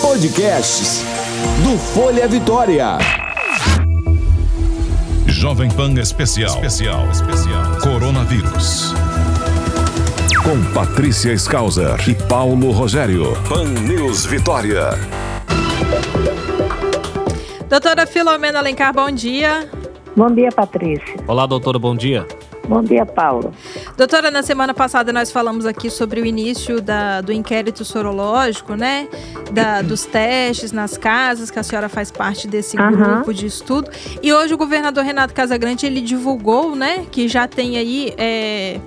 Podcasts do Folha Vitória. Jovem Pan Especial. Especial. Especial. Coronavírus. Com Patrícia Skauser e Paulo Rogério. Pan News Vitória. Doutora Filomena Alencar, bom dia. Bom dia, Patrícia. Olá, doutora, bom dia. Bom dia, Paulo. Doutora, na semana passada nós falamos aqui sobre o início da, do inquérito sorológico, né? Da, dos testes nas casas, que a senhora faz parte desse uhum. grupo de estudo. E hoje o governador Renato Casagrande, ele divulgou, né? Que já tem aí... É,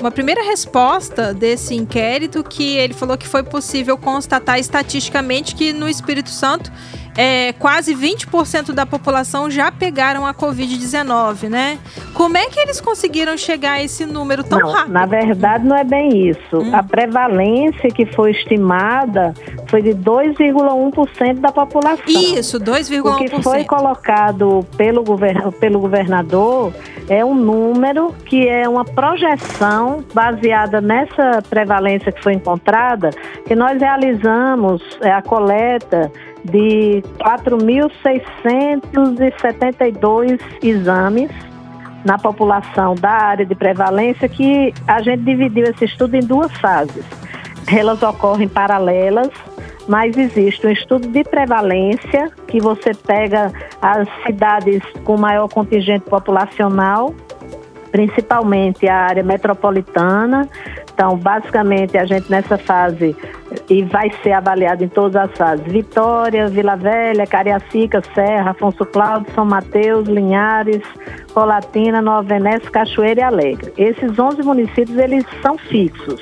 uma primeira resposta desse inquérito que ele falou que foi possível constatar estatisticamente que no Espírito Santo é, quase 20% da população já pegaram a Covid-19, né? Como é que eles conseguiram chegar a esse número tão não, rápido? Na verdade, não é bem isso. Hum. A prevalência que foi estimada foi de 2,1% da população. Isso, 2,1%. O que foi colocado pelo, govern pelo governador é um número que é uma projeção baseada nessa prevalência que foi encontrada, que nós realizamos é, a coleta de 4.672 exames na população da área de prevalência, que a gente dividiu esse estudo em duas fases. Elas ocorrem paralelas, mas existe um estudo de prevalência, que você pega as cidades com maior contingente populacional, principalmente a área metropolitana, então, basicamente, a gente nessa fase, e vai ser avaliado em todas as fases, Vitória, Vila Velha, Cariacica, Serra, Afonso Cláudio, São Mateus, Linhares, Colatina, Nova Venécia, Cachoeira e Alegre. Esses 11 municípios, eles são fixos.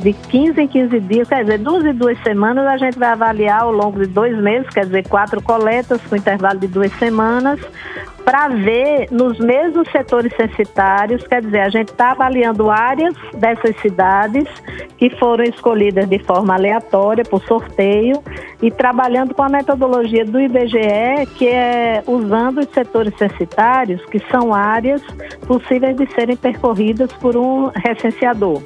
De 15 em 15 dias, quer dizer, duas e duas semanas, a gente vai avaliar ao longo de dois meses, quer dizer, quatro coletas com intervalo de duas semanas, para ver nos mesmos setores censitários, quer dizer, a gente está avaliando áreas dessas cidades que foram escolhidas de forma aleatória, por sorteio, e trabalhando com a metodologia do IBGE, que é usando os setores censitários, que são áreas possíveis de serem percorridas por um recenseador.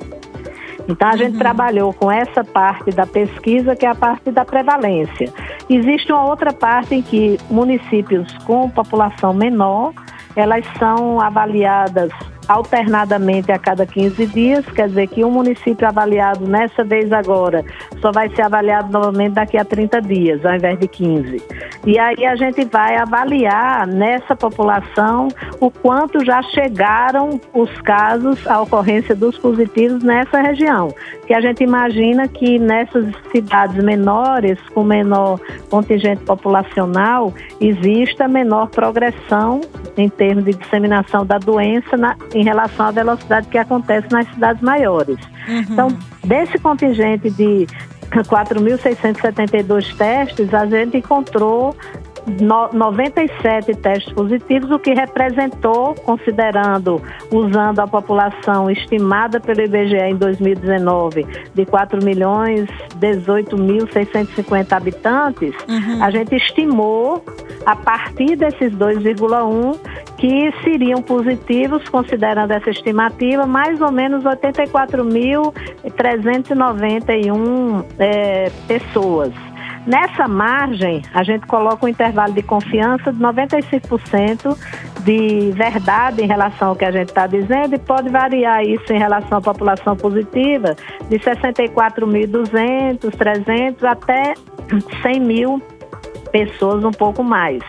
Então, a gente uhum. trabalhou com essa parte da pesquisa, que é a parte da prevalência. Existe uma outra parte em que municípios com população menor, elas são avaliadas alternadamente a cada 15 dias, quer dizer que um município avaliado nessa vez agora só vai ser avaliado novamente daqui a 30 dias, ao invés de 15. E aí a gente vai avaliar nessa população o quanto já chegaram os casos, a ocorrência dos positivos nessa região. Que a gente imagina que nessas cidades menores, com menor contingente populacional, exista menor progressão em termos de disseminação da doença na, em relação à velocidade que acontece nas cidades maiores. Uhum. Então, desse contingente de 4.672 testes, a gente encontrou 97 testes positivos, o que representou, considerando, usando a população estimada pelo IBGE em 2019 de 4 milhões 18.650 habitantes, uhum. a gente estimou, a partir desses 2,1, que seriam positivos, considerando essa estimativa, mais ou menos 84.391 é, pessoas. Nessa margem, a gente coloca um intervalo de confiança de 95% de verdade em relação ao que a gente está dizendo e pode variar isso em relação à população positiva de 64.200, 300 até 100 mil pessoas, um pouco mais.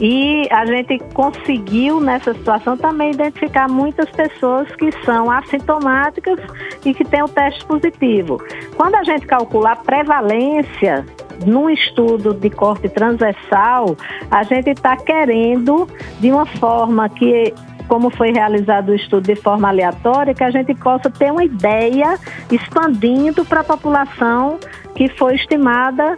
E a gente conseguiu, nessa situação, também identificar muitas pessoas que são assintomáticas e que têm o teste positivo. Quando a gente calcula a prevalência num estudo de corte transversal, a gente está querendo, de uma forma que como foi realizado o estudo de forma aleatória, que a gente possa ter uma ideia expandindo para a população que foi estimada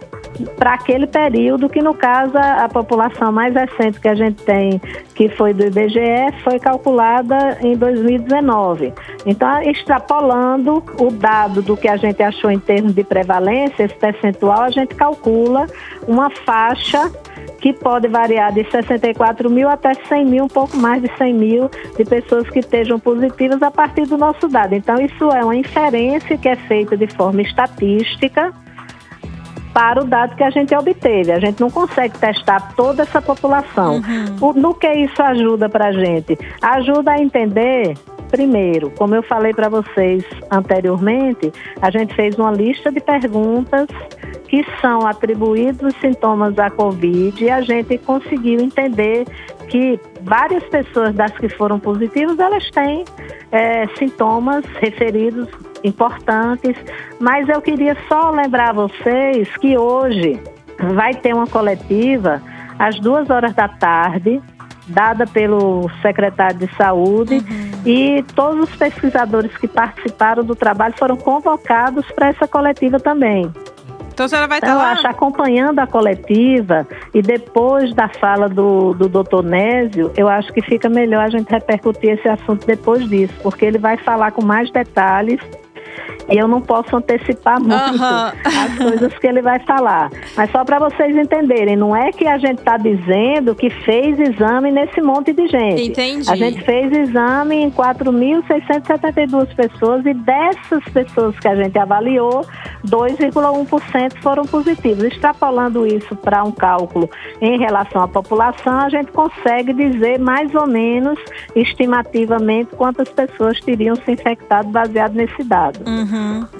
para aquele período, que no caso a, população mais recente que a gente tem, que foi do IBGE, foi calculada em 2019. Então, extrapolando o dado do que a gente achou em termos de prevalência, esse percentual, a gente calcula uma faixa que pode variar de 64 mil até 100 mil, um pouco mais de 100 mil de pessoas que estejam positivas a partir do nosso dado. Então, isso é uma inferência que é feita de forma estatística para o dado que a gente obteve. A gente não consegue testar toda essa população. Uhum. O, no que isso ajuda para a gente? Ajuda a entender Primeiro, como eu falei para vocês anteriormente, a gente fez uma lista de perguntas que são atribuídos os sintomas à Covid e a gente conseguiu entender que várias pessoas das que foram positivas, elas têm é, sintomas referidos importantes, mas eu queria só lembrar a vocês que hoje vai ter uma coletiva às duas horas da tarde, dada pelo secretário de Saúde, uhum. e todos os pesquisadores que participaram do trabalho foram convocados para essa coletiva também. Então a senhora vai estar então, lá? Eu acho, acompanhando a coletiva e depois da fala do, do doutor Nésio, eu acho que fica melhor a gente repercutir esse assunto depois disso, porque ele vai falar com mais detalhes e eu não posso antecipar muito as coisas que ele vai falar. Mas só para vocês entenderem, não é que a gente está dizendo que fez exame nesse monte de gente. Entendi. A gente fez exame em 4.672 pessoas e dessas pessoas que a gente avaliou, 2,1% foram positivos. Extrapolando isso para um cálculo em relação à população, a gente consegue dizer mais ou menos, estimativamente, quantas pessoas teriam se infectado baseado nesse dado. Uhum.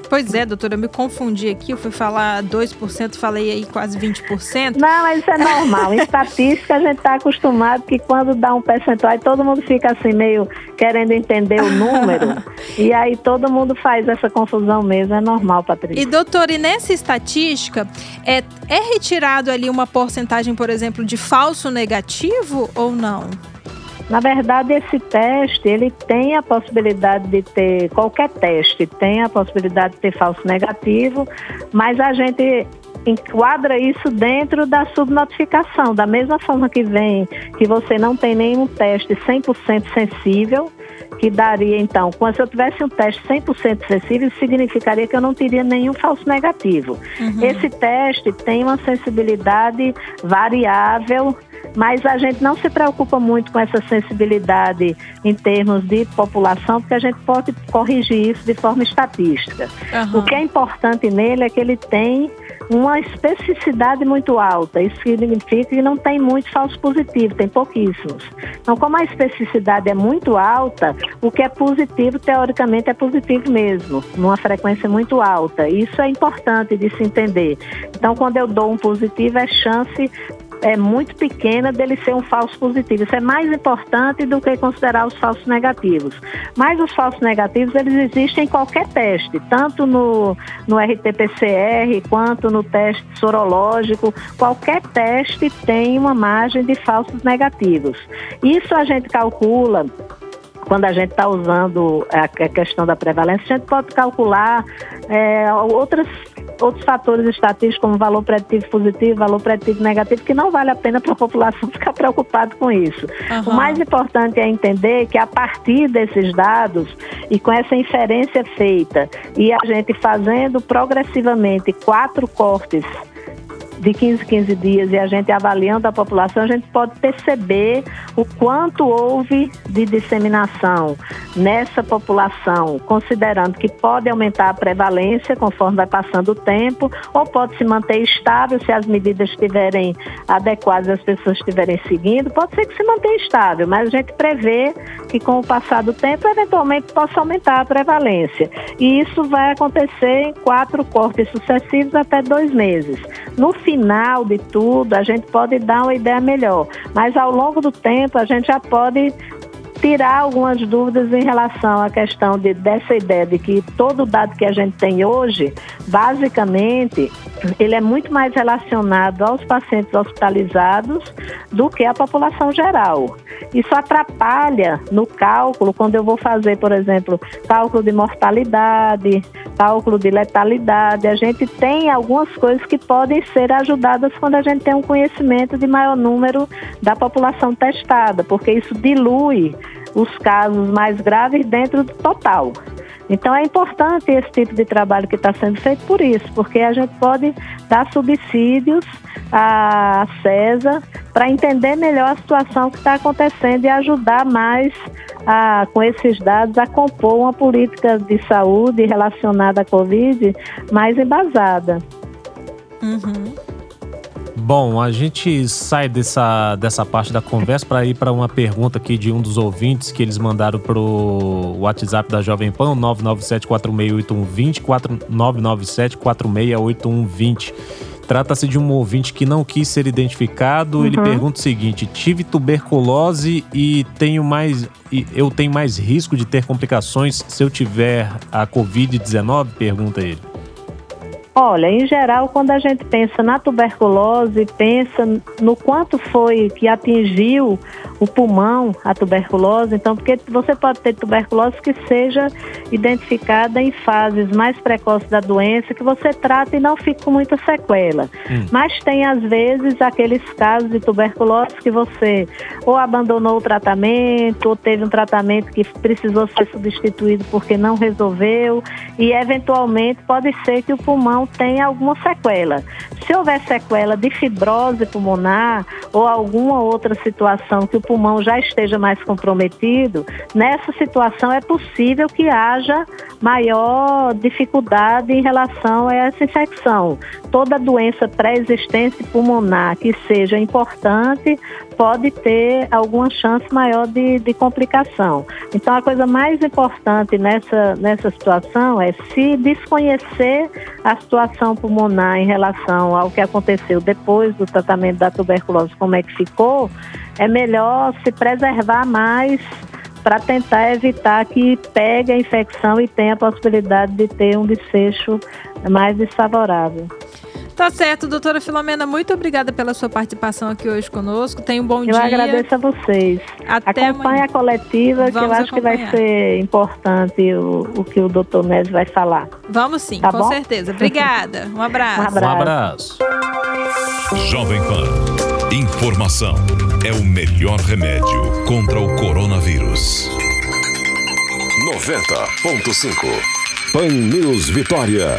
Pois é, doutora, eu me confundi aqui. Eu fui falar 2%, falei aí quase 20%. Não, mas isso é normal. em estatística, a gente está acostumado que quando dá um percentual, todo mundo fica assim, meio querendo entender o número. e aí todo mundo faz essa confusão mesmo. É normal, Patrícia. E, doutora, e nessa estatística, é, é retirado ali uma porcentagem, por exemplo, de falso negativo ou não? Na verdade, esse teste, ele tem a possibilidade de ter, qualquer teste tem a possibilidade de ter falso negativo, mas a gente enquadra isso dentro da subnotificação, da mesma forma que vem que você não tem nenhum teste 100% sensível, que daria então, quando se eu tivesse um teste 100% sensível, significaria que eu não teria nenhum falso negativo. Uhum. Esse teste tem uma sensibilidade variável mas a gente não se preocupa muito com essa sensibilidade em termos de população, porque a gente pode corrigir isso de forma estatística. Uhum. O que é importante nele é que ele tem uma especificidade muito alta. Isso significa que não tem muito falso positivo, tem pouquíssimos. Então, como a especificidade é muito alta, o que é positivo, teoricamente, é positivo mesmo, numa frequência muito alta. Isso é importante de se entender. Então, quando eu dou um positivo, é chance é muito pequena dele ser um falso positivo. Isso é mais importante do que considerar os falsos negativos. Mas os falsos negativos, eles existem em qualquer teste, tanto no, no RT-PCR quanto no teste sorológico. Qualquer teste tem uma margem de falsos negativos. Isso a gente calcula quando a gente está usando a questão da prevalência, a gente pode calcular é, outras outros fatores estatísticos, como valor preditivo positivo, valor preditivo negativo, que não vale a pena para a população ficar preocupada com isso. Uhum. O mais importante é entender que a partir desses dados e com essa inferência feita e a gente fazendo progressivamente quatro cortes de 15 15 dias e a gente avaliando a população, a gente pode perceber o quanto houve de disseminação nessa população, considerando que pode aumentar a prevalência conforme vai passando o tempo, ou pode se manter estável se as medidas estiverem adequadas, as pessoas estiverem seguindo, pode ser que se mantenha estável, mas a gente prevê que com o passar do tempo, eventualmente possa aumentar a prevalência. E isso vai acontecer em quatro cortes sucessivos até dois meses. No final de tudo, a gente pode dar uma ideia melhor, mas ao longo do tempo, a gente já pode tirar algumas dúvidas em relação à questão de, dessa ideia de que todo dado que a gente tem hoje, basicamente, ele é muito mais relacionado aos pacientes hospitalizados do que à população geral. Isso atrapalha no cálculo, quando eu vou fazer, por exemplo, cálculo de mortalidade, cálculo de letalidade. A gente tem algumas coisas que podem ser ajudadas quando a gente tem um conhecimento de maior número da população testada, porque isso dilui os casos mais graves dentro do total. Então é importante esse tipo de trabalho que está sendo feito por isso, porque a gente pode dar subsídios à CESA para entender melhor a situação que está acontecendo e ajudar mais a, com esses dados a compor uma política de saúde relacionada à Covid mais embasada. Uhum. Bom, a gente sai dessa, dessa parte da conversa para ir para uma pergunta aqui de um dos ouvintes que eles mandaram pro WhatsApp da Jovem Pan, 997-468120, 997-468120. Trata-se de um ouvinte que não quis ser identificado. Uhum. Ele pergunta o seguinte: tive tuberculose e tenho mais. Eu tenho mais risco de ter complicações se eu tiver a Covid-19? Pergunta ele. Olha, em geral, quando a gente pensa na tuberculose, pensa no quanto foi que atingiu o pulmão a tuberculose. Então, porque você pode ter tuberculose que seja identificada em fases mais precoces da doença, que você trata e não fica com muita sequela. Hum. Mas tem, às vezes, aqueles casos de tuberculose que você ou abandonou o tratamento, ou teve um tratamento que precisou ser substituído porque não resolveu, e eventualmente pode ser que o pulmão tem alguma sequela. Se houver sequela de fibrose pulmonar ou alguma outra situação que o pulmão já esteja mais comprometido, nessa situação é possível que haja maior dificuldade em relação a essa infecção. Toda doença pré-existente pulmonar que seja importante pode ter alguma chance maior de, de complicação. Então, a coisa mais importante nessa, nessa situação é se desconhecer a situação pulmonar em relação ao que aconteceu depois do tratamento da tuberculose, como é que ficou, é melhor se preservar mais para tentar evitar que pegue a infecção e tenha a possibilidade de ter um desfecho mais desfavorável. Tá certo, doutora Filomena, muito obrigada pela sua participação aqui hoje conosco. Tenha um bom eu dia. Eu agradeço a vocês. Até Acompanhe a coletiva, Vamos que eu acho acompanhar. que vai ser importante o, o que o doutor Nézio vai falar. Vamos sim, tá com bom? certeza. Obrigada. Um abraço. Um abraço. Um abraço. Jovem Pan. Informação é o melhor remédio contra o coronavírus. 90.5 Pan News Vitória.